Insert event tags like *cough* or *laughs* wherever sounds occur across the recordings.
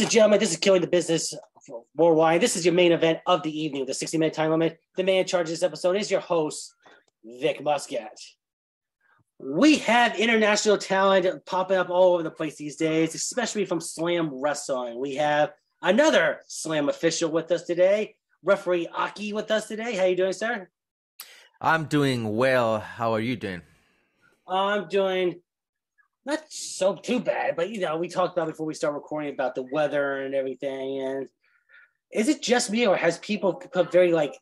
Ladies and gentlemen, this is Killing the Business Worldwide. This is your main event of the evening, the 60 minute time limit. The man in charge of this episode is your host, Vic Muscat. We have international talent popping up all over the place these days, especially from Slam Wrestling. We have another Slam official with us today, referee Aki with us today. How you doing, sir? I'm doing well. How are you doing? I'm doing not so too bad, but you know, we talked about before we start recording about the weather and everything. And is it just me, or has people become very like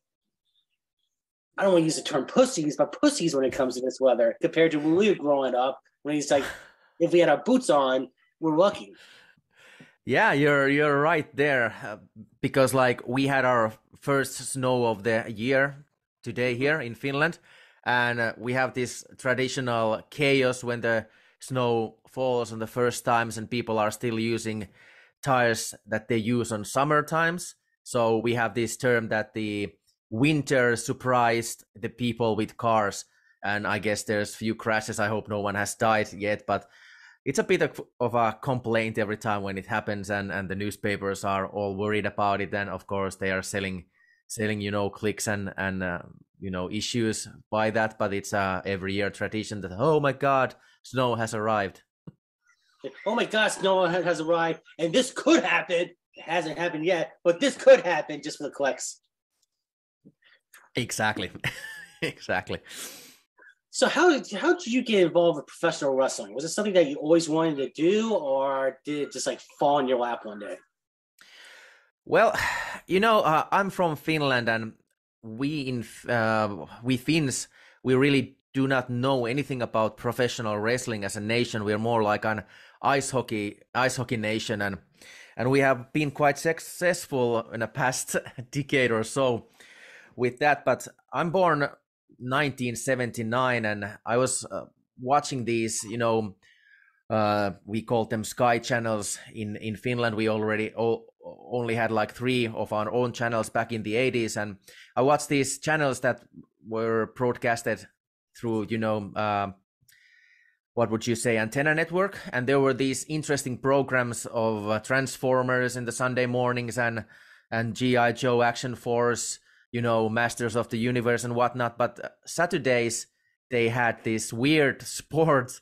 I don't want to use the term pussies, but pussies when it comes to this weather compared to when we were growing up, when he's like, *laughs* if we had our boots on, we're lucky. Yeah, you're you're right there, uh, because like we had our first snow of the year today here in Finland, and uh, we have this traditional chaos when the snow falls on the first times and people are still using tires that they use on summer times. So we have this term that the winter surprised the people with cars. And I guess there's few crashes. I hope no one has died yet, but it's a bit of, a complaint every time when it happens and, and the newspapers are all worried about it. And of course they are selling, selling, you know, clicks and, and, uh, you know, issues by that. But it's a every year tradition that, oh my God, snow has arrived. Oh my God, snow has arrived, and this could happen. It hasn't happened yet, but this could happen just for the clicks. Exactly, *laughs* exactly. So how how did you get involved with professional wrestling? Was it something that you always wanted to do, or did it just like fall in your lap one day? Well, you know, uh, I'm from Finland, and we in uh, we Finns we really do not know anything about professional wrestling as a nation. We're more like an ice hockey ice hockey nation, and and we have been quite successful in the past *laughs* decade or so with that. But I'm born 1979, and I was uh, watching these, you know. Uh, we called them sky channels in in Finland. We already all, only had like three of our own channels back in the 80s, and I watched these channels that were broadcasted through you know uh, what would you say antenna network. And there were these interesting programs of uh, transformers in the sunday mornings and and gi joe action force you know masters of the universe and whatnot. But uh, saturdays they had this weird *laughs* sport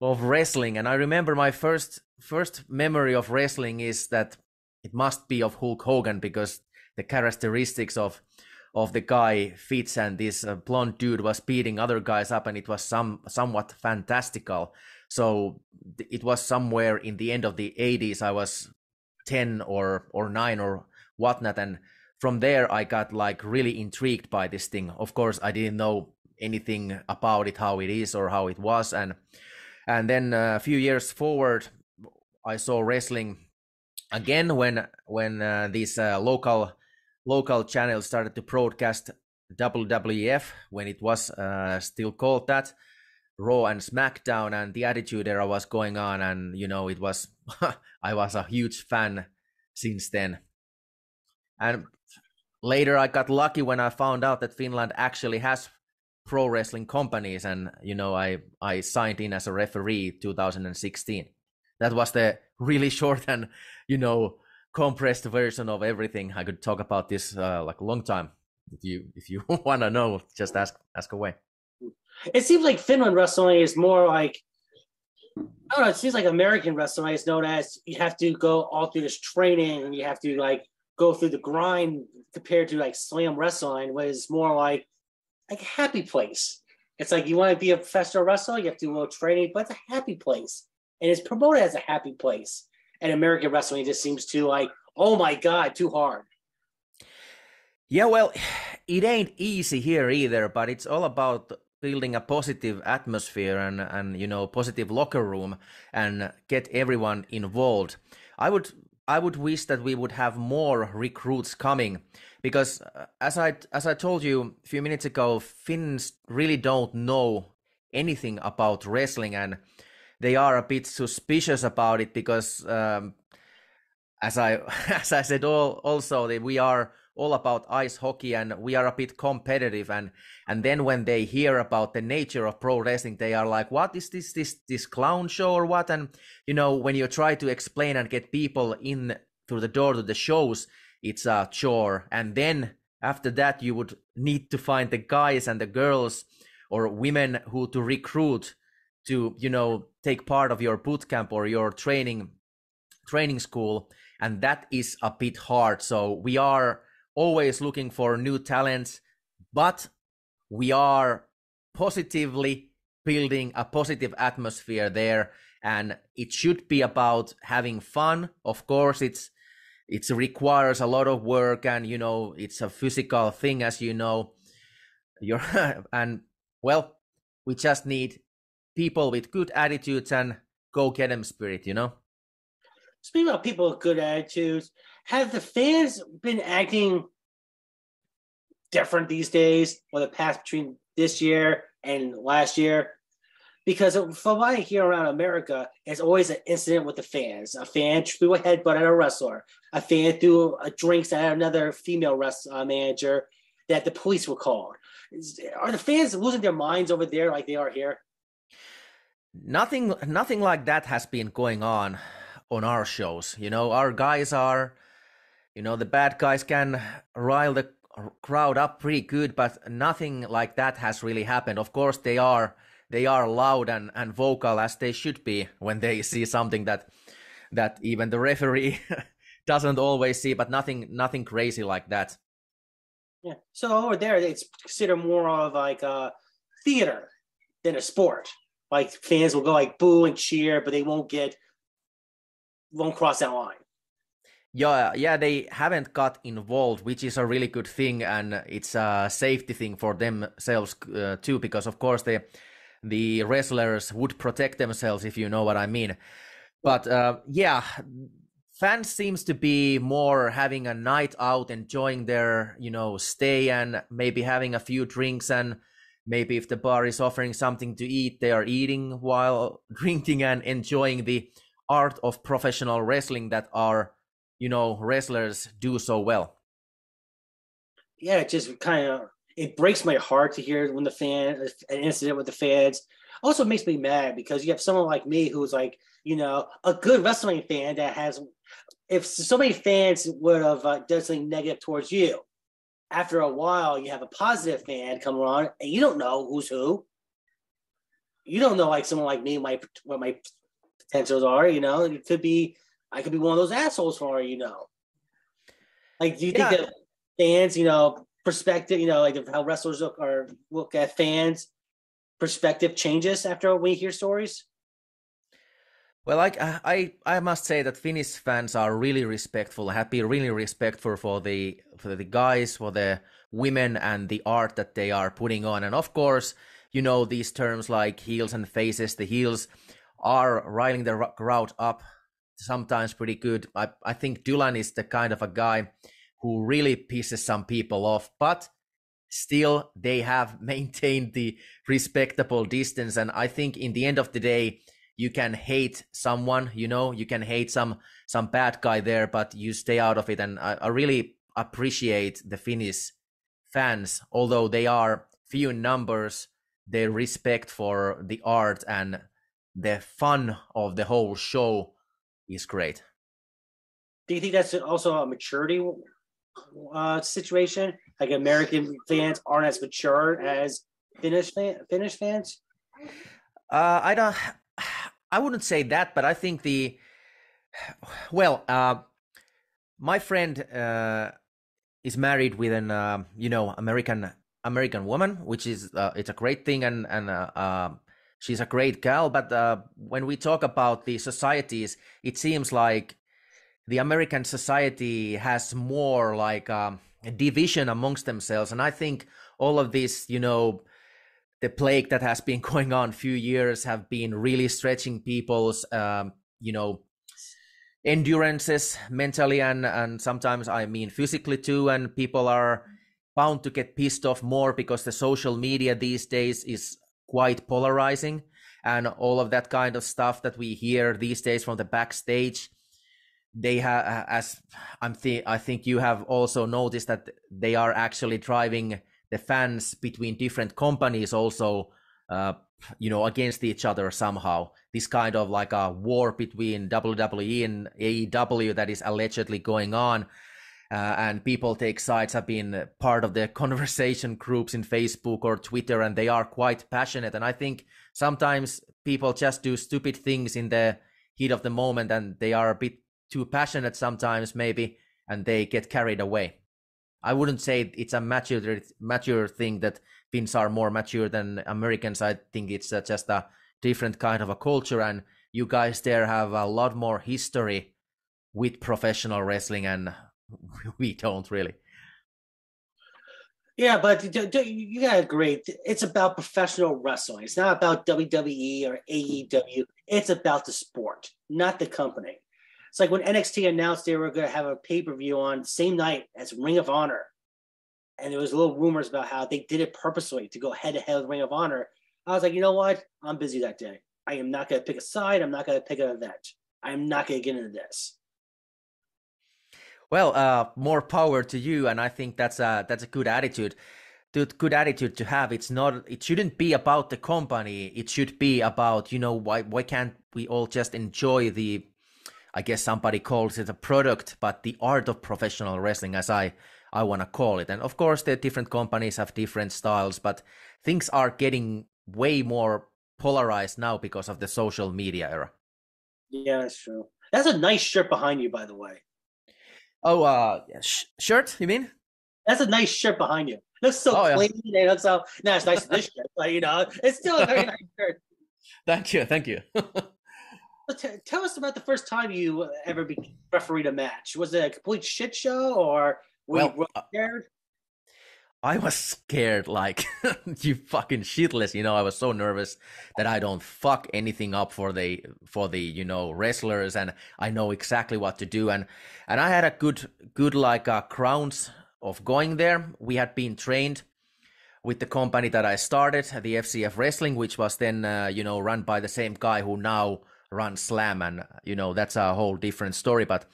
of wrestling. And i remember my first first memory of wrestling is that it must be of hulk hogan because the characteristics of of the guy fits and this uh, blonde dude was beating other guys up and it was some somewhat fantastical. So it was somewhere in the end of the 80s i was 10 or or 9 or whatnot and from there i got like really intrigued by this thing. Of course i didn't know anything about it how it is or how it was and and then uh, a few years forward i saw wrestling again when when uh, these uh, local local channels started to broadcast WWF when it was uh, still called that, Raw and SmackDown, and the Attitude Era was going on, and you know it was *laughs* I was a huge fan since then. And later I got lucky when I found out that Finland actually has pro wrestling companies, and you know I I signed in as a referee 2016. That was the really *laughs* short and you know compressed version of everything. I could talk about this uh, like a long time. If you if you *laughs* want to know, just ask ask away. It seems like Finland wrestling is more like I don't know. It seems like American wrestling is known as you have to go all through this training and you have to like go through the grind compared to like slam wrestling, was more like like a happy place. It's like you want to be a professional wrestler, you have to do a little training, but it's a happy place, and it's promoted as a happy place and American wrestling just seems to like, oh my god, too hard. Yeah, well, *sighs* it ain't easy here either, but it's all about building a positive atmosphere and and you know positive locker room and get everyone involved. I would I would wish that we would have more recruits coming because uh, as I as I told you a few minutes ago, Finns really don't know anything about wrestling and they are a bit suspicious about it because um, as I *laughs* as I said all also that we are all about ice hockey and we are a bit competitive and and then when they hear about the nature of pro wrestling they are like what is this this this clown show or what and you know when you try to explain and get people in through the door to the shows, it's a chore. And then after that, you would need to find the guys and the girls or women who to recruit to, you know, take part of your boot camp or your training training school. And that is a bit hard. So we are always looking for new talents, but we are positively building a positive atmosphere there and it should be about having fun of course it's it requires a lot of work and you know it's a physical thing as you know you're *laughs* and well we just need people with good attitudes and go get them spirit you know speaking about people with good attitudes have the fans been acting different these days or the past between this year and last year because from what I hear around America, it's always an incident with the fans. A fan threw a headbutt at a wrestler. A fan threw a drinks at another female wrestler uh, manager that the police were called. Are the fans losing their minds over there like they are here? Nothing, nothing like that has been going on on our shows. You know, our guys are, you know, the bad guys can rile the crowd up pretty good, but nothing like that has really happened. Of course, they are they are loud and, and vocal as they should be when they *laughs* see something that that even the referee *laughs* doesn't always see, but nothing nothing crazy like that. Yeah. So over there, it's considered more of like a theater than a sport. Like fans will go like boo and cheer, but they won't get won't cross that line. Yeah, yeah, they haven't got involved, which is a really good thing, and it's a safety thing for themselves uh, too, because of course they the wrestlers would protect themselves, if you know what I mean. But uh, yeah, fans seems to be more having a night out, enjoying their you know stay, and maybe having a few drinks, and maybe if the bar is offering something to eat, they are eating while *laughs* drinking and enjoying the art of professional wrestling that our you know wrestlers do so well. Yeah, it just kind of it breaks my heart to hear when the fan an incident with the fans. Also makes me mad because you have someone like me who's like, you know, a good wrestling fan that has. If so many fans would have uh, done something negative towards you, after a while you have a positive fan come around and you don't know who's who. You don't know like someone like me, my what my potentials are. You know, it could be I could be one of those assholes for you know. Like, do you yeah. think that fans, you know, perspective, you know, like how wrestlers look or look at fans, perspective changes after we hear stories? Well, like uh, I, I must say that Finnish fans are really respectful, happy, really respectful for the for the guys, for the women, and the art that they are putting on. And of course, you know these terms like heels and faces. The heels are riling the crowd up, sometimes pretty good. I I think Dylan is the kind of a guy who really pisses some people off, but still they have *laughs* maintained the respectable distance. And I think in the end of the day, you can hate someone, you know, you can hate some some bad guy there, but you stay out of it. And I, I really appreciate the Finnish fans, although they are few in numbers, their respect for the art and the fun of the whole show is great. Do you think that's also a maturity uh, situation. Like American fans aren't as mature as Finnish fan, Finnish fans. Uh, I don't. I wouldn't say that, but I think the well, uh, my friend uh, is married with an uh, you know American American woman, which is uh, it's a great thing, and and uh, uh, she's a great gal. But uh, when we talk about the societies, it seems like the American society has more like um, a division amongst themselves, and I think all of this, you know, the plague that has been *laughs* going on few years have been really stretching people's, um, you know, endurances mentally and and sometimes I mean physically too, and people are bound to get pissed off more because the social media these days is quite polarizing. And all of that kind of stuff that we hear these days from the backstage they have as i'm th- i think you have also noticed that they are actually driving the fans between different companies also uh, you know, against each other somehow. This kind of like a war between WWE and AEW that is allegedly going on. Uh, and people take sides have been part of the *laughs* conversation groups in Facebook or Twitter, and they are quite passionate. And I think sometimes people just do stupid things in the heat of the moment, and they are a bit too passionate sometimes, maybe, and they get carried away. I wouldn't say it's a mature mature thing that Finns are more mature than Americans. I think it's uh, just a different kind of a culture, and you guys there have a lot more history with professional wrestling, and *laughs* we don't really. Yeah, but you gotta agree. It's about professional wrestling. It's not about WWE or AEW. It's about the sport, not the company. It's like when NXT announced they were going to have a pay per view on the same night as Ring of Honor, and there was little rumors about how they did it purposely to go head to head with Ring of Honor. I was like, you know what? I'm busy that day. I am not going to pick a side. I'm not going to pick an event. I'm not going to get into this. Well, uh, more power to you, and I think that's a that's a good attitude. Good attitude to have. It's not. It shouldn't be about the company. It should be about you know why why can't we all just enjoy the I guess somebody calls it a product, but the art of professional wrestling, as I I want to call it. And of course, the different companies have different styles, but things are getting way more polarized now because of the social media era. Yeah, that's true. That's a nice shirt behind you, by the way. Oh, uh, sh- shirt? You mean? That's a nice shirt behind you. It looks so oh, clean. Yeah. It looks so. No, it's nice this shirt, but you know, it's still a very *laughs* nice shirt. Thank you, thank you. *laughs* T- tell us about the first time you ever be- refereed a match. Was it a complete shit show, or were well, you uh, scared? I was scared like *laughs* you fucking shitless, you know. I was so nervous that I don't fuck anything up for the for the you know wrestlers, and I know exactly what to do. And and I had a good good like uh, crowns of going there. We had been trained with the company that I started, the FCF Wrestling, which was then uh, you know run by the same guy who now run slam and you know that's a whole different story but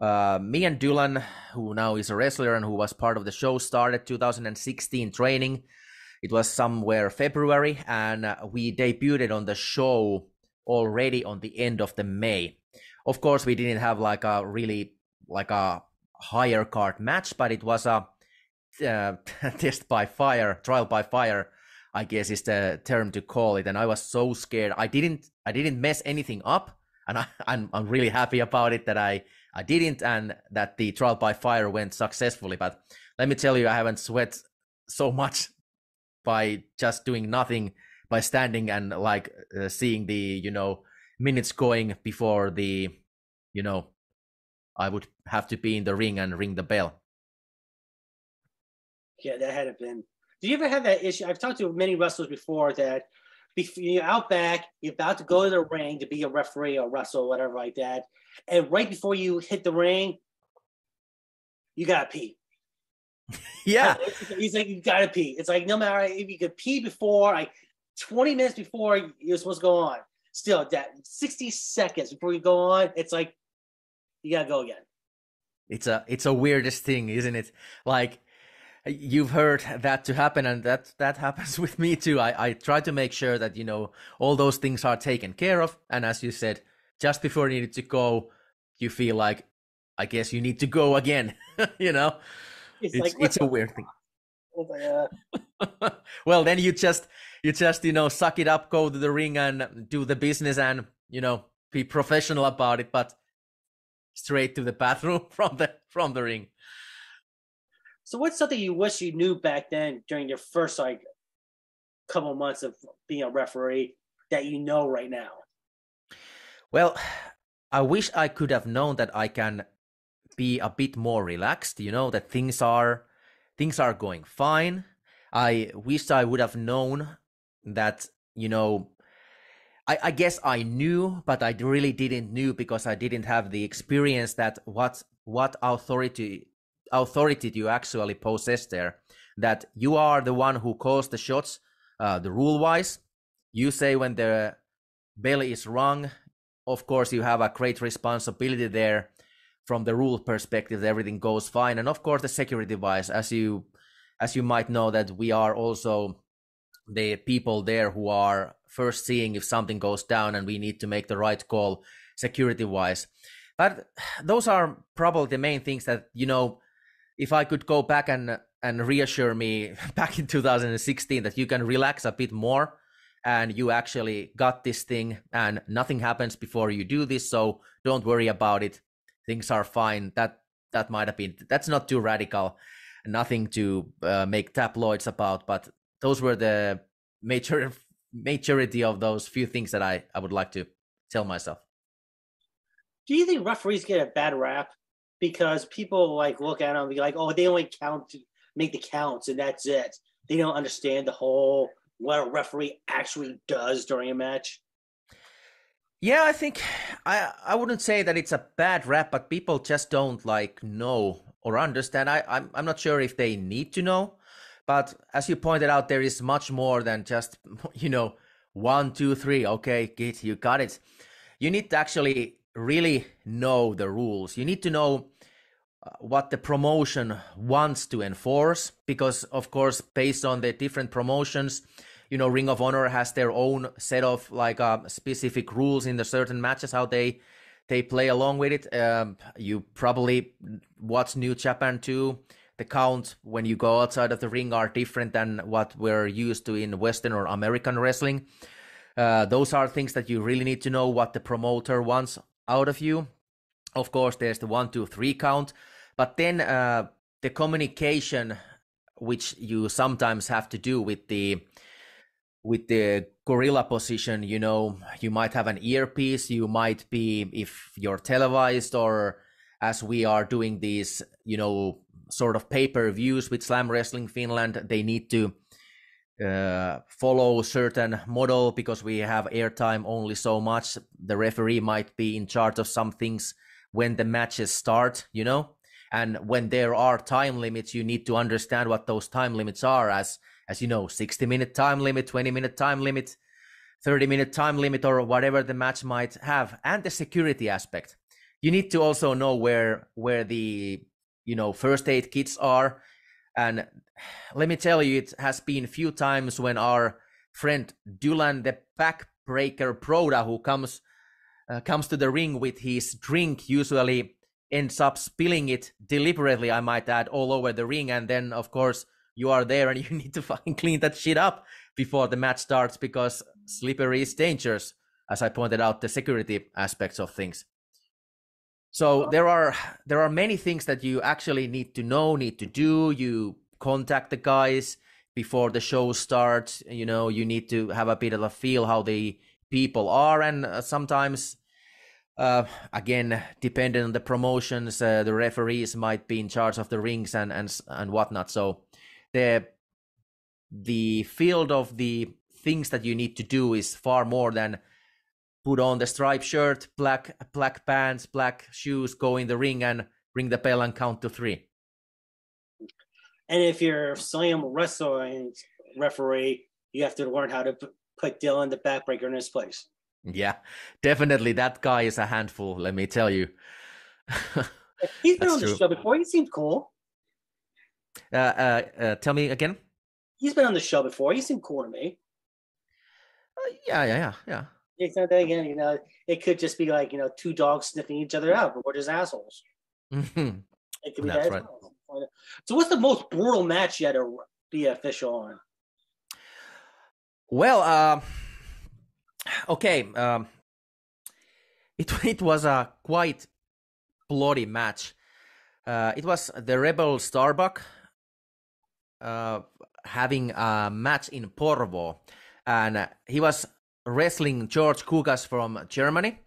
uh, me and Dylan, who now is a wrestler and who was part of the show, started 2016 training. It was somewhere February, and uh, we debuted on the show already on the end of the May. Of course, we didn't have like a really like a higher card match, but it was a uh, *laughs* test by fire, trial by fire I guess is the term to call it. And I was so scared. I didn't I didn't mess anything up, and I, *laughs* I'm I'm really happy about it that I I didn't, and that the trial by fire went successfully. But let me tell you, I haven't sweat so much *laughs* by just doing nothing, by standing and like uh, seeing the you know minutes going before the you know I would have to be in the ring and ring the bell. Yeah, that had been do you ever have that issue? I've talked to many wrestlers before that before you're out back, you're about to go to the ring to be a referee or wrestle, or whatever like that, and right before you hit the ring, you gotta pee. *laughs* Yeah, he's like, you gotta pee. It's like no matter if you could pee before, like 20 minutes before you're supposed to go on, still that 60 seconds before you go on, it's like you gotta go again. It's a it's a weirdest thing, isn't it? Like you've heard that to happen and that that happens *laughs* with me too. I, I try to make sure that you know all those things are taken care of. And as you said just before you need to go you feel like i guess you need to go again *laughs* you know? It's, it's, like, it's a weird thing. *laughs* Well then you just you just you know suck it up go to the ring and do the business and you know be professional about it but straight to the bathroom from the from the ring so what's something you wish you knew back then during your first like couple months of being a referee that you know right now? Well, *sighs* I wish I could have known that I can be a bit more relaxed, you know, that things are things are going fine. I wish I would have known that, you know, I, I guess I knew, but I really didn't knew because I didn't have the experience that what what authority authority do you actually possess there? That you are the one who calls the shots, uh, the rule wise. You say when the bell is rung. Of course, you have a great responsibility there from the rule perspective. Everything goes fine, and of course, the security wise, as you as you might know, that we are also the people there who are first seeing if something goes down and we need to make the right call security wise. But *sighs* those are probably the main things that you know. If I could go back and and reassure me *laughs* back in 2016 that you can relax a bit more and you actually got this thing and nothing happens before you do this so don't worry about it. Things are fine. That that might have been that's not too radical. Nothing to uh, make tabloids about but those were the major *laughs* majority of those few things that i i would like to tell myself. Do you think referees get a bad rap because people like look at them and be like oh they only count make the counts and that's it they don't understand the whole what a referee actually does during a match? Yeah, I think I I wouldn't say that it's a bad rap, but people just don't like know or understand. I I'm I'm not sure if they need to know, but as you pointed out, there is much more than just *laughs* you know one two three. Okay, kid, you got it. You need to actually really know the rules. You need to know uh, what the promotion wants to enforce because of course based on the different promotions you know ring of honor has their own set of like uh, specific rules in the certain matches how they they play along with it. Um, you probably watch new japan too. The count when you go outside of the ring are different than what we're used to in western or american wrestling. Uh, those are things that you really need to know what the promoter wants out of you. Of course there's the one two three count. But then uh, the communication which you sometimes have to do with the with the gorilla position, you know, you might have an earpiece, you might be, if you're televised or as we are doing these, you know, sort of pay per views with Slam Wrestling Finland, they need to uh, follow certain model because we have airtime only so much. The referee might be in charge of some things when the matches start, you know, and when there are time limits, you need to understand what those time limits are as as you know, 60 minute time limit, 20 minute time limit, 30 minute time limit, or whatever the match might have, and the security aspect. You need to also know where where the you know first aid kits are. And let me tell you, it has been a few times when our friend Dylan, the backbreaker Proda, who comes uh, comes to the ring with his drink, usually ends up spilling it deliberately, I might add, all over the ring, and then of course you are there and *laughs* you need to fucking clean that shit up before the match starts because slippery is dangerous as i pointed out the security aspects of things so there are there are many things that you actually need to know need to do. You contact the guys before the show starts. You know you need to have a bit of a feel how the people are. And uh, sometimes uh, again, depending on the promotions, uh, the referees might be in charge of the rings and and and whatnot. So the the field of the things that you need to do is far more than put on the striped shirt, black black pants, black shoes, go in the ring and ring the bell and count to three. And if you're Slam wrestling referee, you have to learn how to put Dylan the backbreaker in his place. Yeah, definitely. That guy is a handful. Let me tell you. *laughs* He's been on the show before. He seemed cool. Uh, uh, uh, tell me again. He's been on the show before. He seemed cool to me. Uh, yeah, yeah, yeah, yeah. It's not that again. You know, it could just be like you know two dogs sniffing each other out, but we're just assholes. Mm-hmm. It could be That's that right. Well. So, what's the most brutal match you had to be official on? Well, uh, okay. Um, it *laughs* it was a quite bloody match. Uh, it was the Rebel Starbuck uh, having a match in Porvoo, and he was wrestling George Kugas from Germany,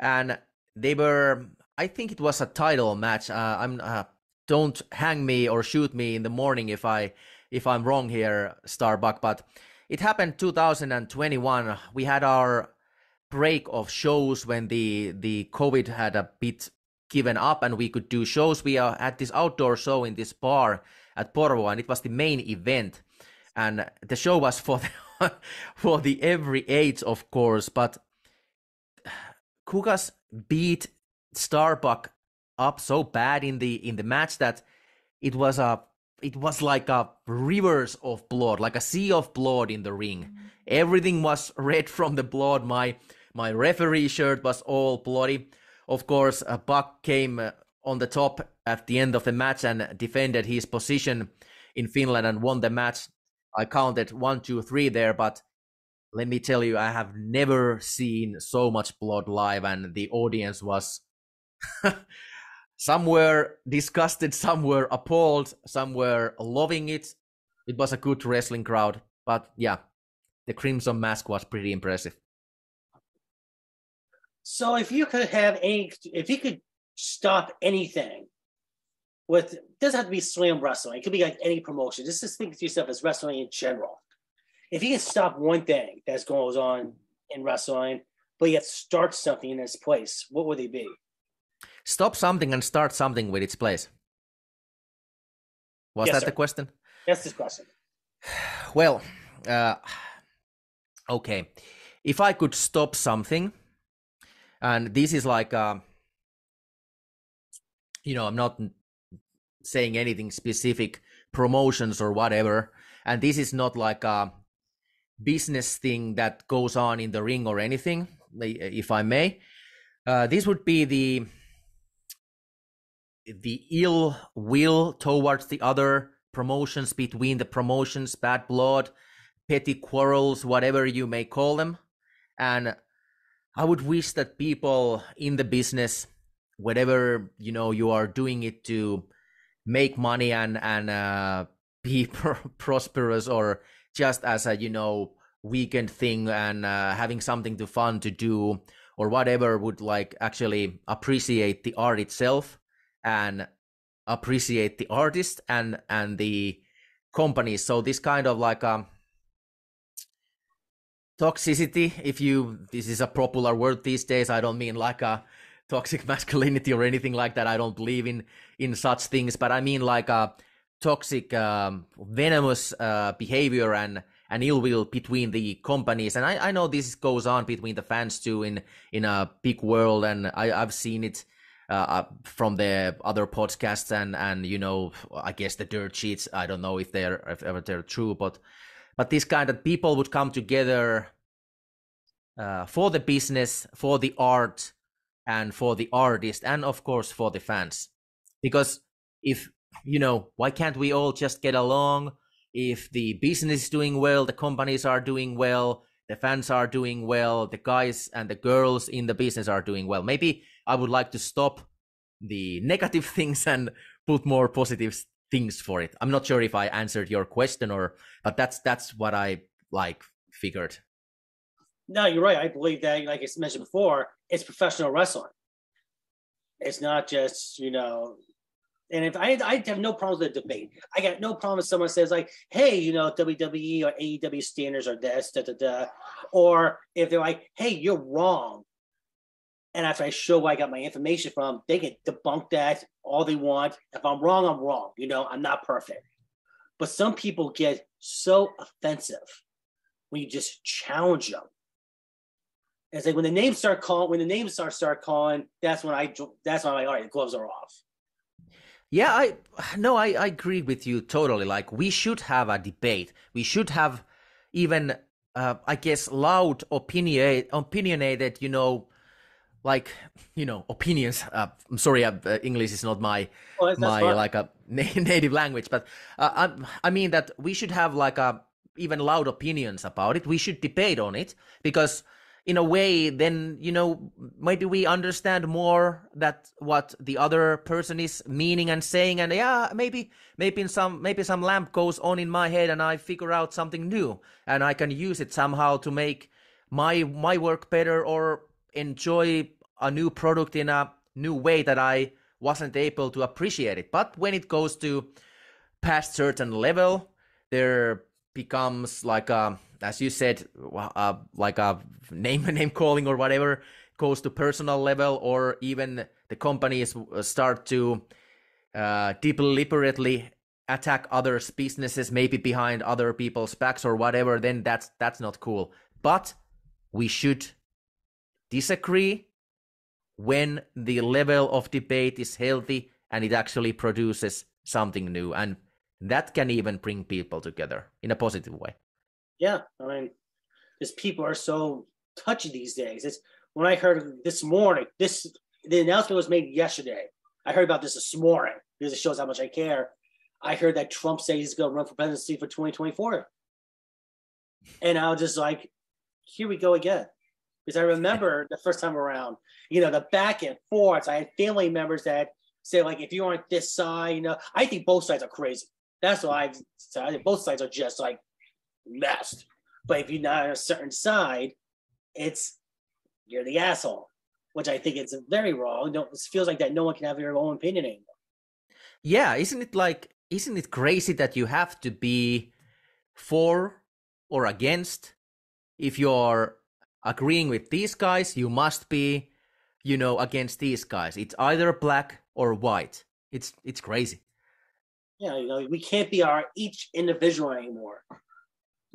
and they were. I think it was a title match. Uh, I'm. Uh, don't hang me or shoot me in the morning if I if I'm wrong here, Starbuck. But it happened 2021. We had our break of shows when the the COVID had a bit given up and we could do shows. We are at this outdoor show in this bar at Porvoo, and it was the main event. And the show was *laughs* for the, *laughs* for the every age, of course, but Kugas beat Starbuck up so bad in the in the match that it was a it was like a rivers of blood, like a sea of blood in the ring. Everything was *laughs* red from the blood. My my referee shirt was all bloody. Of course, uh, Buck came uh, on the top at the end of the match and defended his position in Finland and won the match. I counted one, two, three there, but let me tell you, I have never seen so much blood live, and the audience was *laughs* somewhere disgusted, somewhere appalled, somewhere loving it. It was a good wrestling crowd, but yeah, the Crimson Mask was pretty impressive. So, if you could have any, if you could stop anything with, doesn't have to be slam wrestling. It could be like any promotion. Just, just think to yourself as wrestling in general. If you can stop one thing that goes on in wrestling, but yet start something in its place, what would they be? Stop something and start something with its place. Was yes, that sir. the question? That's the question. *sighs* Well, uh, okay. If I could stop something, and this is like, uh, you know, I'm not saying anything specific, promotions or whatever, and this is not like a business thing that goes on in the ring or anything, if I may. Uh, this would be the the ill will towards the other promotions between the promotions, bad blood, petty quarrels, whatever you may call them. And I would wish that people in the business, whatever you know, you are doing it to make money and and uh, *laughs* be prosperous, or just as a you know weekend thing and uh, having something to fun to do, or whatever, would like actually appreciate the art itself and appreciate the artist and and the company. So this kind of like um toxicity, if you this is a popular word these days, I don't mean like a toxic *laughs* masculinity or anything like that. I don't believe in in such things, but I mean like a toxic, um, venomous uh, behavior and and ill will between the companies. And I, I know this goes on between the fans too in in a big world, and I, I've seen it uh, uh, from the other podcasts and and you know I guess the dirt sheets. I don't know if they're if ever they're true, but but this kind of people would come together uh, for the business, for the art, and for the artist, and of course for the fans. Because if you know, why can't we all just get along? If the business is doing well, the companies are doing well, the fans are doing well, the guys and the girls in the business are doing well. Maybe I would like to stop the negative *laughs* things and put more positive things for it. I'm not sure if I answered your question or, but that's that's what I like figured. No, you're right. I believe that, like I mentioned before, it's professional wrestling. It's not just you know. And if I, I have no problem with the debate, I got no problem if someone says like, "Hey, you know, WWE or AEW standards are this, da da da," or if they're like, "Hey, you're wrong," And after I show where I got my information from, they can debunk that all they want. If I'm wrong, I'm wrong. You know, I'm not perfect. But some people get so offensive when you just challenge them. It's like when the names start calling, when the names start start calling, that's when I that's when I'm like, all right, the gloves are off. Yeah, I no, I, I agree with you totally. Like we should have a debate. We should have even uh, I guess loud opinion opinionated, you know, like you know opinions uh, i'm sorry uh, english is not my oh, my like a *laughs* native language but uh, I, I mean that we should have like a even loud opinions about it we should debate on it because in a way then you know maybe we understand more that what the other person is meaning and saying and yeah maybe maybe some maybe some lamp goes on in my head and i figure out something new and i can use it somehow to make my my work better or enjoy a new product in a new way that I wasn't able to appreciate it. But when it goes to past certain level, there becomes like a, as you said, uh, like a name and *laughs* name calling or whatever goes to personal level, or even the companies start to uh, deliberately attack others' businesses, maybe behind other people's backs or whatever. Then that's that's not cool. But we should disagree when the level of debate is healthy and it actually produces something new. And that can even bring people together in a positive way. Yeah, I mean, because people are so touchy these days. It's when I heard this morning, this the announcement was made yesterday. I heard about this this morning because it shows how much I care. I heard that Trump said he's going to run for presidency for 2024. And I was just like, here we go again. Because I remember *laughs* the first time around, you know, the back and forth. I had family members that say, like, if you aren't this side, you know, I think both sides are crazy. That's why I've said. Both sides are just like messed. But if you're not on a certain side, it's you're the asshole, which I think is very wrong. No, it feels like that no one can have their own opinion anymore. Yeah, isn't it like isn't it crazy that you have to be for or against? If you're agreeing with these guys, you must be, you know, against these guys. It's either black or white. It's it's crazy. Yeah, you know, we can't be our each individual anymore.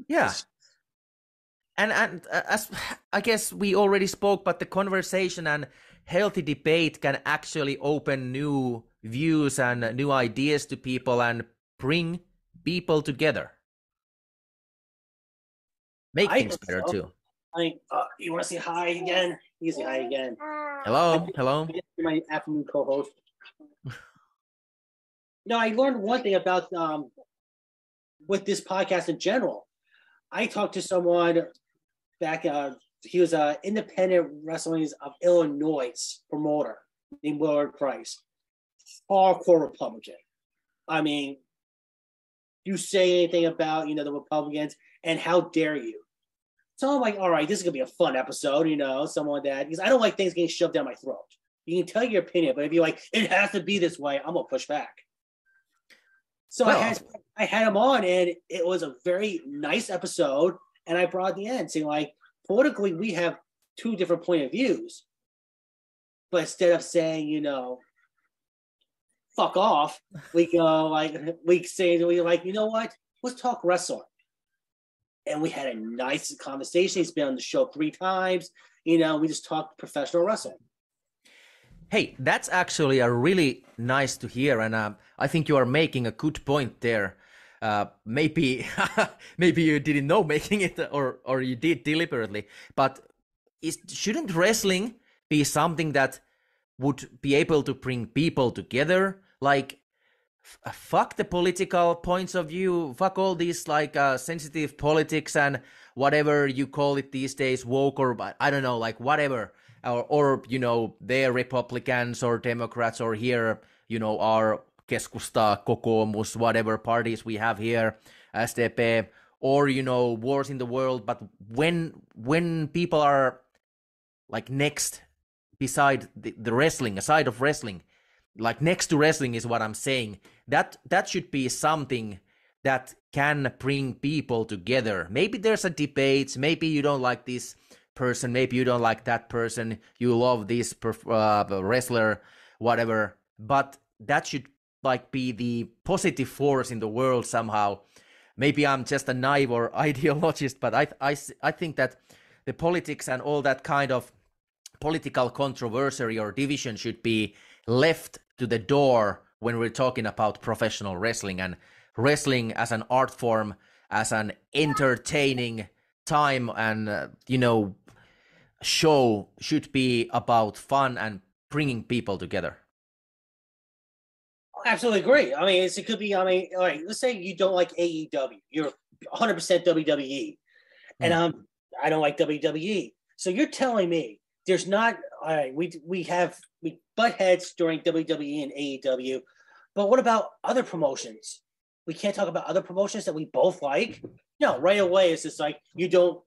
Yeah. And and uh, as I guess we already spoke, but the conversation and healthy debate can actually open new views and new ideas to people and bring people together. Make I things better so. too. I mean, uh, you want to say hi again? You say hi again. Hello, hello. My afternoon co-host. *laughs* no, I learned one thing about um, with this podcast in general. I talked to someone back. Uh, he was a independent wrestling of Illinois promoter named Willard Price, hardcore Republican. I mean, you say anything about you know the Republicans, and how dare you? So I'm like, all right, this is gonna be a fun episode, you know, someone like that because I don't like things getting shoved down my throat. You can tell your opinion, but if you're like, it has to be this way, I'm gonna push back. So I had I had him on, and it was a very nice episode. And I brought the end saying like, politically, we have two different point of views, but instead of saying, you know, fuck off, we go like we say we like, you know what? Let's talk wrestling. And we had a nice conversation. He's been on the show three times. You know, we just talked professional wrestling. Hey, that's actually a really nice to hear, and um, I think you are making a good point there. Uh, maybe, *laughs* maybe you didn't know making it, or or you did deliberately. But is, shouldn't wrestling be something that would be able to bring people together? Like, f- fuck the political points of view, fuck all these like uh, sensitive politics and whatever you call it these days, woke or but I don't know, like whatever or, or you know they're republicans or democrats or here you know our keskusta kokoomus whatever parties we have here sdp or you know wars in the world. But when when people are like next beside the, the wrestling aside of wrestling like next to wrestling is what i'm saying that that should be something that can bring people together. Maybe there's a debate maybe you don't like this person. Maybe you don't like that person. You love this perf- uh, wrestler whatever. But that should like be the positive force in the world somehow. Maybe i'm just a naive or *laughs* ideologist but i i, I think that the politics and all that kind of political controversy or division should be left to the door when we're talking about professional wrestling and wrestling as an art form as an entertaining time and uh, you know show should be about fun and bringing people together Absolutely agree. I mean, it's, it could be. I mean, all right. Let's say you don't like AEW. You're 100 percent WWE, and um, I don't like WWE. So you're telling me there's not. All right, we we have we butt heads during WWE and AEW, but what about other promotions? We can't talk about other promotions that we both like. No, right away it's just like you don't.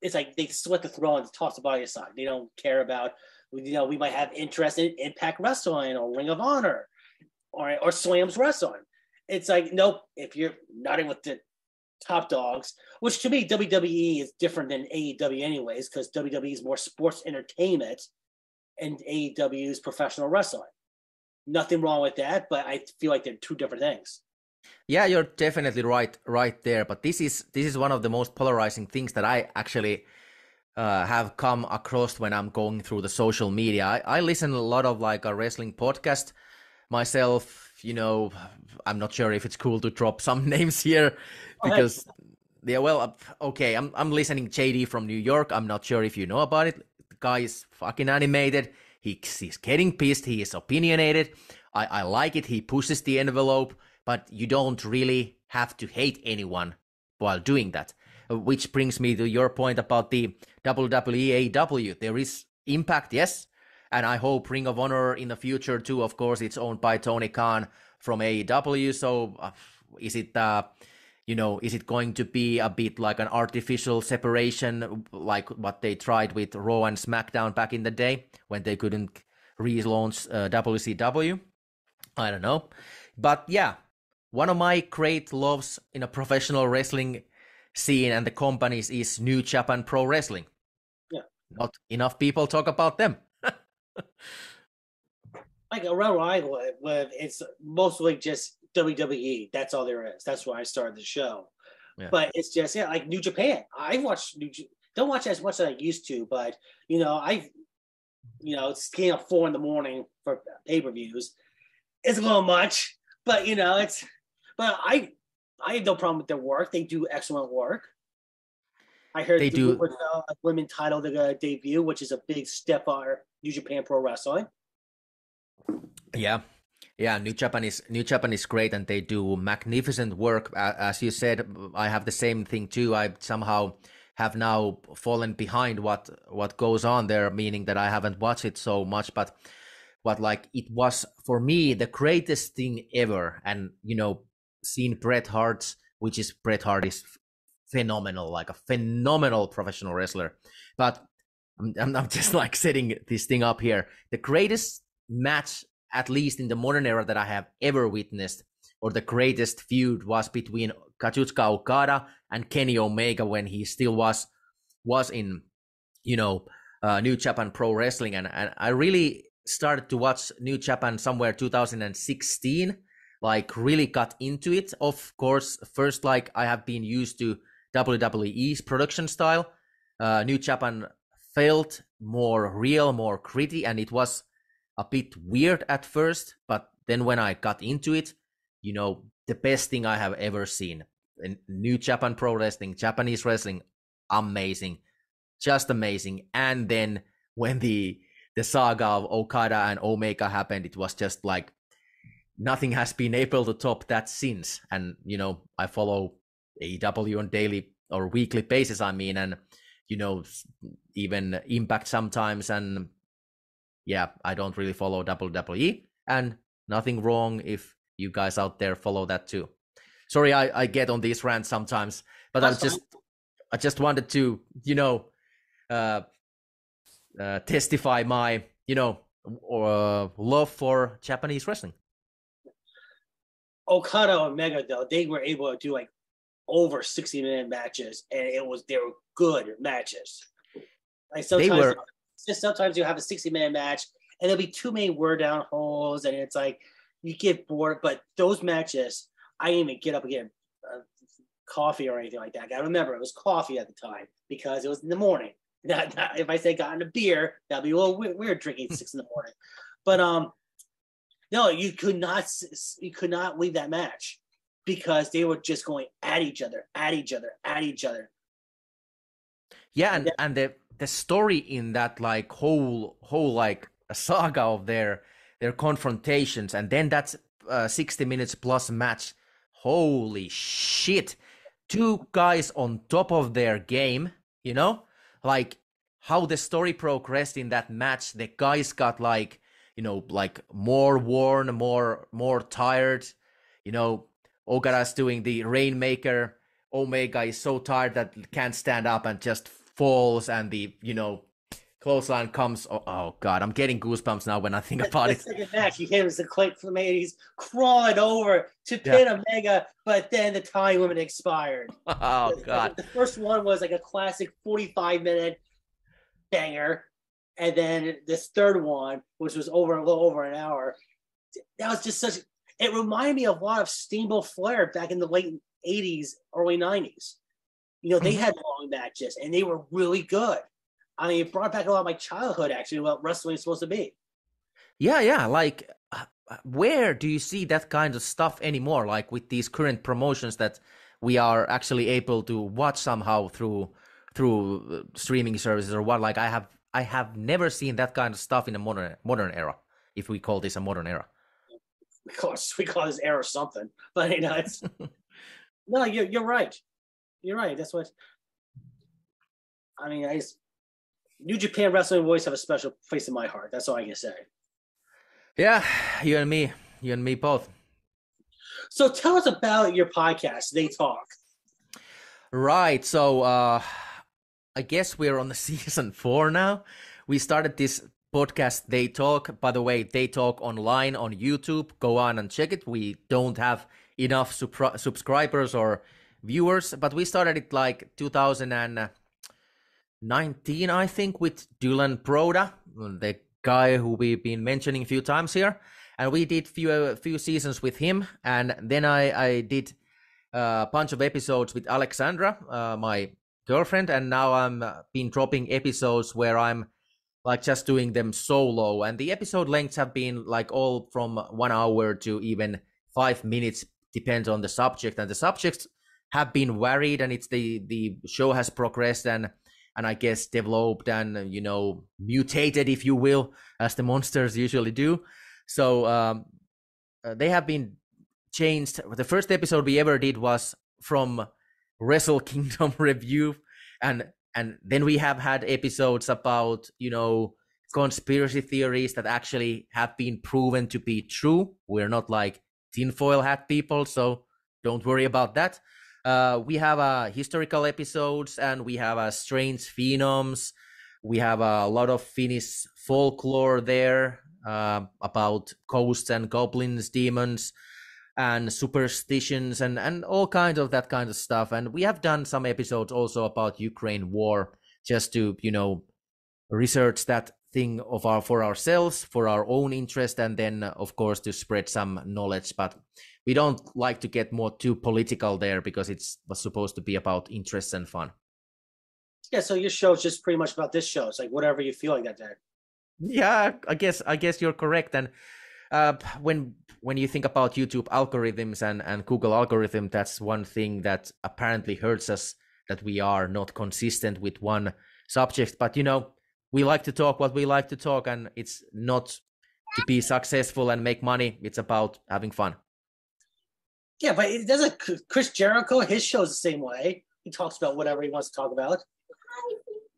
It's like they split the throne and toss the body aside. They don't care about. You know, we might have interest in Impact Wrestling or Ring of Honor or or slams wrestling. It's like nope. If you're not in with the top dogs, which to me WWE is different than AEW anyways, because WWE is more sports entertainment, and AEW is professional wrestling. Nothing wrong with that, but I feel like they're two different things. Yeah you're definitely right right there but this is this is one of the most polarizing things that i actually uh, have come across when i'm going through the social media i, I listen a lot of like a wrestling podcast myself you know, I'm not sure if it's cool to drop some *laughs* names here because yeah, well, okay, I'm I'm listening JD from New York. I'm not sure if you know about it. The guy is fucking animated. He, he's getting pissed. He is opinionated. I, I like it. He pushes the envelope, but you don't really have to hate anyone while doing that. Which brings me to your point about the WWE AEW. There is impact, yes, and I hope Ring of Honor in the future too. Of course, it's owned by Tony Khan from AEW. So, uh, is it? Uh, you know, is it going to be a bit like an artificial separation, like what they tried with Raw and SmackDown back in the day when they couldn't relaunch uh, WCW? I don't know. But yeah, one of my great loves in a professional wrestling scene and the companies is New Japan Pro Wrestling. Yeah. Not enough people talk about them. *laughs* like around where I live, it's mostly just WWE. That's all there is. That's why I started the show. Yeah. But it's just yeah, like New Japan. I've watched New. Don't watch as much as I used to, but you know, I've you know, staying up four in the morning for pay per views. It's a little much, but you know, it's. But I, I have no problem with their work. They do excellent work. I heard they do with uh, a women title they're gonna debut, which is a big step for New Japan Pro Wrestling. Yeah, yeah, New Japan is New Japan is great, and they do magnificent work. As you said, I have the same thing too. I somehow have now fallen behind what what goes on there, meaning that I haven't watched it so much. But but like it was for me the greatest thing ever, and you know, seeing Bret Hart's, which is Bret Hart is phenomenal, like a phenomenal professional wrestler. But I'm, I'm *laughs* just like setting this thing up here. The greatest match at least in the modern era that I have ever witnessed, or the greatest feud was between Kazuchika Okada and Kenny Omega when he still was was in, you know, uh, New Japan Pro Wrestling, and, and I really started to watch New Japan somewhere 2016, like really got into it. Of course, first like I have been used to WWE's production style. Uh, New Japan felt more real, more gritty, and it was a bit weird at first, but then when I got into it, you know, the best thing I have ever seen. In New Japan Pro Wrestling, Japanese wrestling, amazing, just amazing. And then when the the saga of Okada and Omega happened, it was just like nothing has been able to top that since. And you know, I follow AEW on daily or weekly basis. I mean, and you know, even Impact sometimes, and yeah, I don't really follow WWE, and nothing wrong if you guys out there follow that too. Sorry, I, I get on these rants sometimes, but I just I just wanted to you know uh, uh, testify my you know uh, love for Japanese wrestling. Okada and Omega though they were able to do like over sixty minute matches, and it was they were good matches. Like sometimes were just sometimes you have a 60 minute match and there'll be too many word down holes and it's like you get bored. But those matches, I didn't even get up and get uh, coffee or anything like that. I remember it was coffee at the time because it was in the morning. *laughs* Not, not, if I say gotten a beer, that'd be a little weird, weird drinking six in the morning. But um, no, you could not you could not leave that match because they were just going at each other, at each other, at each other. Yeah, and, and the the story in that like whole whole like saga of their their confrontations, and then that's uh, 60 minutes plus match. Holy shit! Two guys on top of their game, you know, like how the story progressed in that match. The guys got like you know like more worn, more more tired. You know, Okada's doing the Rainmaker. Omega is so tired that can't stand up and just falls and the you know clothesline comes. Oh, oh, god, I'm getting goosebumps now when I think about it. Second match, he hits the click from He's crawling over to pin yeah. Omega, but then the time limit expired. *laughs* Oh god, the, the first one was like a classic 45 minute banger, and then this third one, which was over a little over an hour, that was just such. It reminded me of a lot of Steamboat Flair back in the late 80s, early 90s. You know, they mm-hmm. had long matches and they were really good. I mean, it brought back a lot of my childhood actually what wrestling is supposed to be. Yeah, yeah. Like uh, where do you see that kind of stuff anymore? Like with these current promotions that we are actually able to watch somehow through through uh, streaming services or what? Like I have I have never seen that kind of stuff in a modern modern era, if we call this a modern era. Of course, we call this era something, *laughs* but you know, it's *laughs* no, you're you're right. You're right. That's what I mean. I just, New Japan Wrestling always have a special place in my heart. That's all I can say. Yeah, you and me, you and me both. So tell us about your podcast, They Talk. Right. So uh I guess we're on the *laughs* season four now. We started this podcast, They Talk. By the way, They Talk online on YouTube. Go on and check it. We don't have enough subscribers or viewers, but we started it like 2019, I think, with Dylan Broda, the guy who we've been mentioning a few times here. And we did few a few seasons with him, and then I I did a bunch of episodes with Alexandra, uh, my girlfriend, and now I'm uh, been dropping episodes where I'm like just doing them solo, and the episode lengths have been like all from one hour to even five minutes, depends on the subject, and the subjects have been varied, and it's the the show has progressed and and I guess developed and you know mutated, if you will, as the monsters usually do. So um, uh, they have been changed. The first episode we ever did was from Wrestle Kingdom *laughs* review, and and then we have had episodes about you know conspiracy theories that actually have been proven to be true. We're not like tinfoil hat people, so don't worry about that. Uh, we have uh, historical episodes and we have uh, strange phenoms. We have a lot of Finnish folklore there uh, about ghosts and goblins, demons and superstitions and and all kinds of that kind of stuff. And we have done some episodes also about ukraine war just to you know research that thing of our for ourselves for our own interest and then of course to spread some knowledge. But we don't like to get more too political there because it's was supposed to be about interests and fun. Yeah so your show is just pretty much about this show. It's like whatever you feel like that day. Yeah i guess i guess you're correct. And uh, when when you think about YouTube algorithms and, and Google algorithm, that's one thing that apparently hurts us that we are not consistent with one subject. But you know, we like to talk what we like to talk, and it's not to be successful and make money. It's about having fun. Yeah, but it doesn't Chris Jericho, his show's the same way. He talks about whatever he wants to talk about.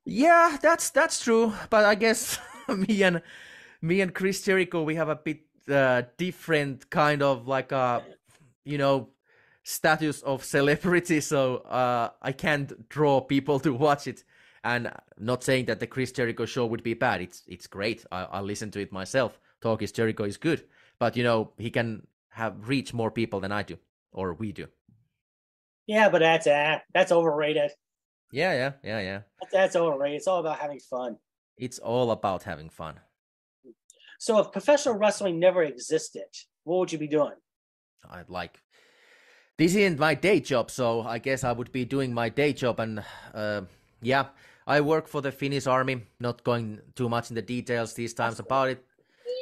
Yeah, that's that's true. But I guess *laughs* me and me and Chris Jericho, we have a bit uh, different kind of like a you know status of celebrity so uh, i can't draw people to watch it. And not saying that the chris jericho show would be bad. It's it's great. I, I listen to it myself. Talk is jericho is good. But you know he can have reach more people than i do or we do. Yeah but that's uh, that's overrated. Yeah yeah yeah yeah. That's overrated. It's all about having fun. It's all about having fun so if professional wrestling never existed, what would you be doing? I'd like this isn't my day job, so I guess I would be doing my day job. And uh, yeah, I work for the Finnish army. Not going too much in the details these times about it.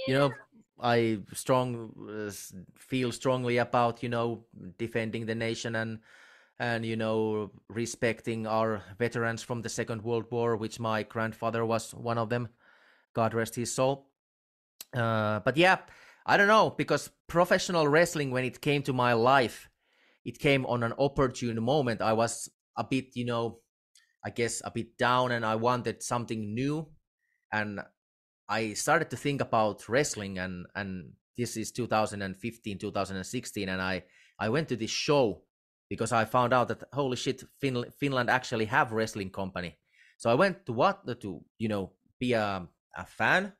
You know, I strong uh, feel strongly about you know defending the nation and and you know respecting our veterans from the Second World War, which my grandfather was one of them. God rest his soul. Uh, but yeah, I don't know because professional wrestling, when it came to my life, it came on an opportune moment. I was a bit, you know, I guess a bit down, and I wanted something new, and I started to think about wrestling, and and this is 2015, 2016, and I I went to this show because I found out that holy shit, fin- Finland actually have wrestling company. So I went to what to you know be a a fan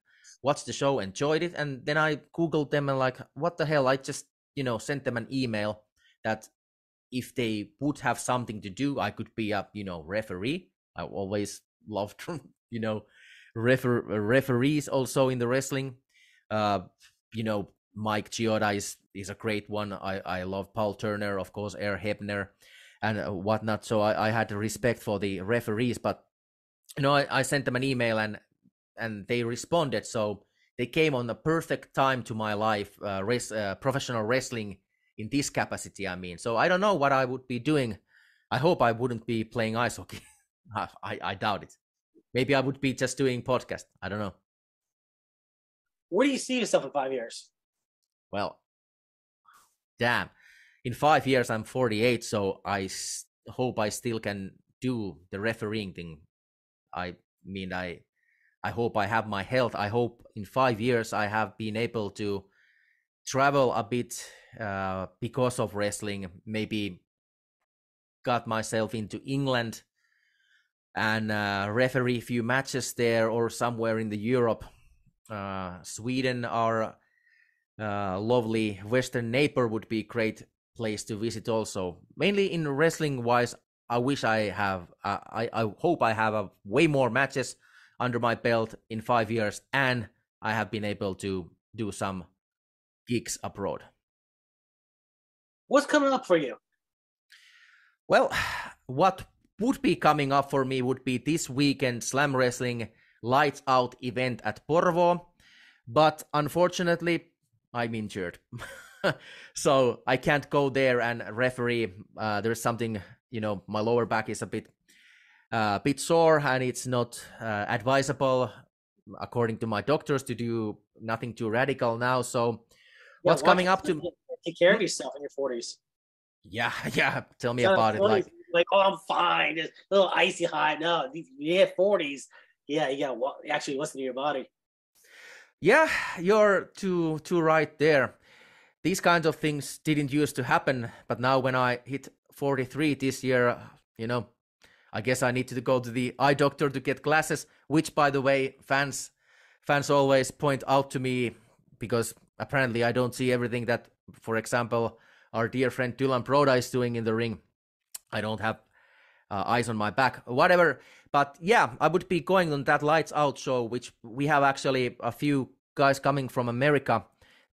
watched the show, enjoyed it, and then I googled them and like, what the hell? I just you know sent them an email that if they would have something to do, I could be a you know referee. I always loved *laughs* you know refer- referees also in the wrestling. Uh, you know Mike Chioda is is a great one. I I love Paul Turner, of course, Earl Hebner, and uh, whatnot. So I I had respect for the referees, but you know I, I sent them an email and and they responded. So they came on the perfect time to my life, uh, race, uh, professional wrestling in this capacity. I mean, so I don't know what I would be doing. I hope I wouldn't be playing ice hockey. *laughs* I, I doubt it. Maybe I would be just doing podcast. I don't know. Where do you see yourself in five years? Well, damn. In five years, I'm 48, so I s- hope I still can do the refereeing thing. I mean, I I hope I have my health. I hope in five years I have been able to travel a bit uh, because of wrestling. Maybe got myself into England and uh, referee a few matches there or somewhere in the Europe. Uh, Sweden, our uh, lovely western neighbor, would be great place to visit. Also, mainly in wrestling wise, I wish I have. Uh, I I hope I have a way more matches under my belt in five years, and I have been able to do some gigs abroad. What's coming up for you? Well, *sighs* what would be coming up for me would be this weekend Slam Wrestling Lights Out event at Porvoo. But unfortunately, I'm injured. *laughs* so I can't go there and referee. Uh, there's something, you know, my lower back is a bit, uh, bit sore, and it's not uh, advisable, according to my doctors, to do nothing too radical now. So, Yeah, what's coming up to? take care of yourself in your forties. Yeah, *laughs* yeah. Tell me about it. Like, like, oh, I'm fine. Just a little icy hot. No, hit forties. Yeah, you got to actually listen to your body. Yeah, you're too too right there. These kinds of things didn't used to happen, but now when I hit 43 this year, you know, I guess I need to go to the eye doctor to get glasses. Which, by the way, fans fans always point out to me because apparently I don't see everything that, for example, our dear friend Dylan Broda is doing in the ring. I don't have uh, eyes on my back, whatever. But yeah, I would be going on that Lights Out show, which we have actually a few guys coming from America.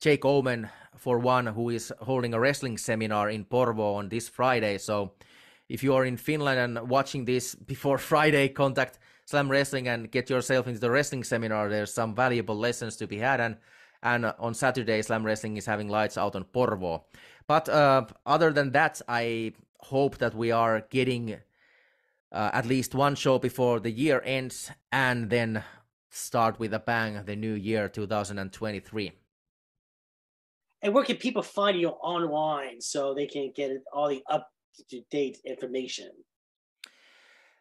Jake Omen, for one, who is holding a wrestling seminar in Porvoo on this Friday. So if you are in Finland and watching this before *laughs* Friday, contact Slam Wrestling and get yourself into the wrestling seminar. There's some valuable lessons to be had. And and on Saturday, Slam Wrestling is having lights out on Porvoo. But uh, other than that, I hope that we are getting uh, at least one show before the year ends and then start with a bang the new year 2023 And where can people find you online so they can get all the up to date information?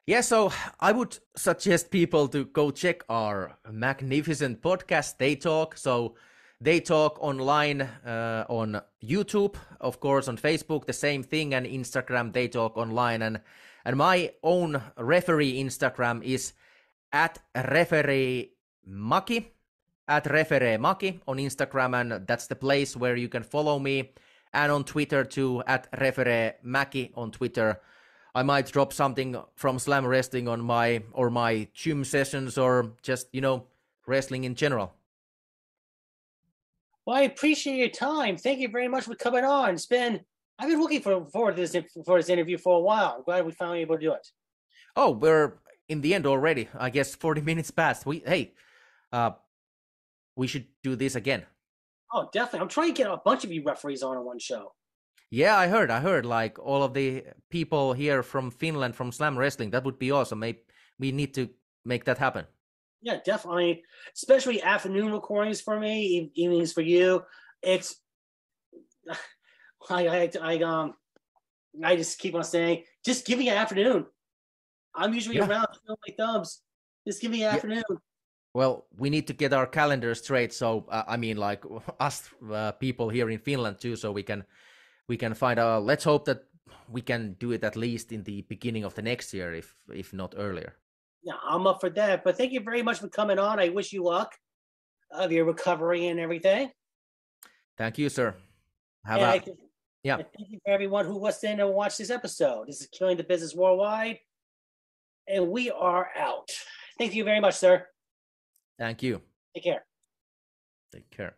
yeah so i would suggest people to go check our magnificent podcast they talk. So they talk online uh, on youtube of course on facebook the same thing and instagram they talk online. And and my own referee instagram is at referee maki at referee maki on instagram. And that's the place where you can follow me and on twitter too at referee maki on twitter i might drop something from slam wrestling on my or my gym sessions or just you know wrestling in general Well, I appreciate your time. Thank you very much for coming on. It's been I've been looking for forward to this for this interview for a while. I'm glad we finally able to do it. oh we're in the end already i guess 40 *laughs* minutes past we hey uh we should do this again Oh, definitely. I'm trying to get a bunch of you referees on in one show. Yeah, I heard. I heard. Like all of the people here from Finland from Slam Wrestling. That would be awesome. Maybe we need to make that happen. Yeah, definitely. Especially afternoon recordings for me, evenings for you. It's *sighs* I I, I um I just keep on saying, just give me an afternoon. I'm usually Yeah. around my thumbs. Just give me an Yeah. afternoon. Well, we need to get our calendar straight. So uh, I mean, like *laughs* us uh, people here in Finland too, so we can we can find out. Let's hope that we can do it at least in the beginning of the next year, if if not earlier. Yeah, I'm up for that. But thank you very much for coming on. I wish you luck of your recovery and everything. Thank you, sir. Have And a th- yeah. thank you for everyone who listened and watched this episode. This is Killing the Business Worldwide, and we are out. Thank you very much, sir. Thank you. Take care. Take care.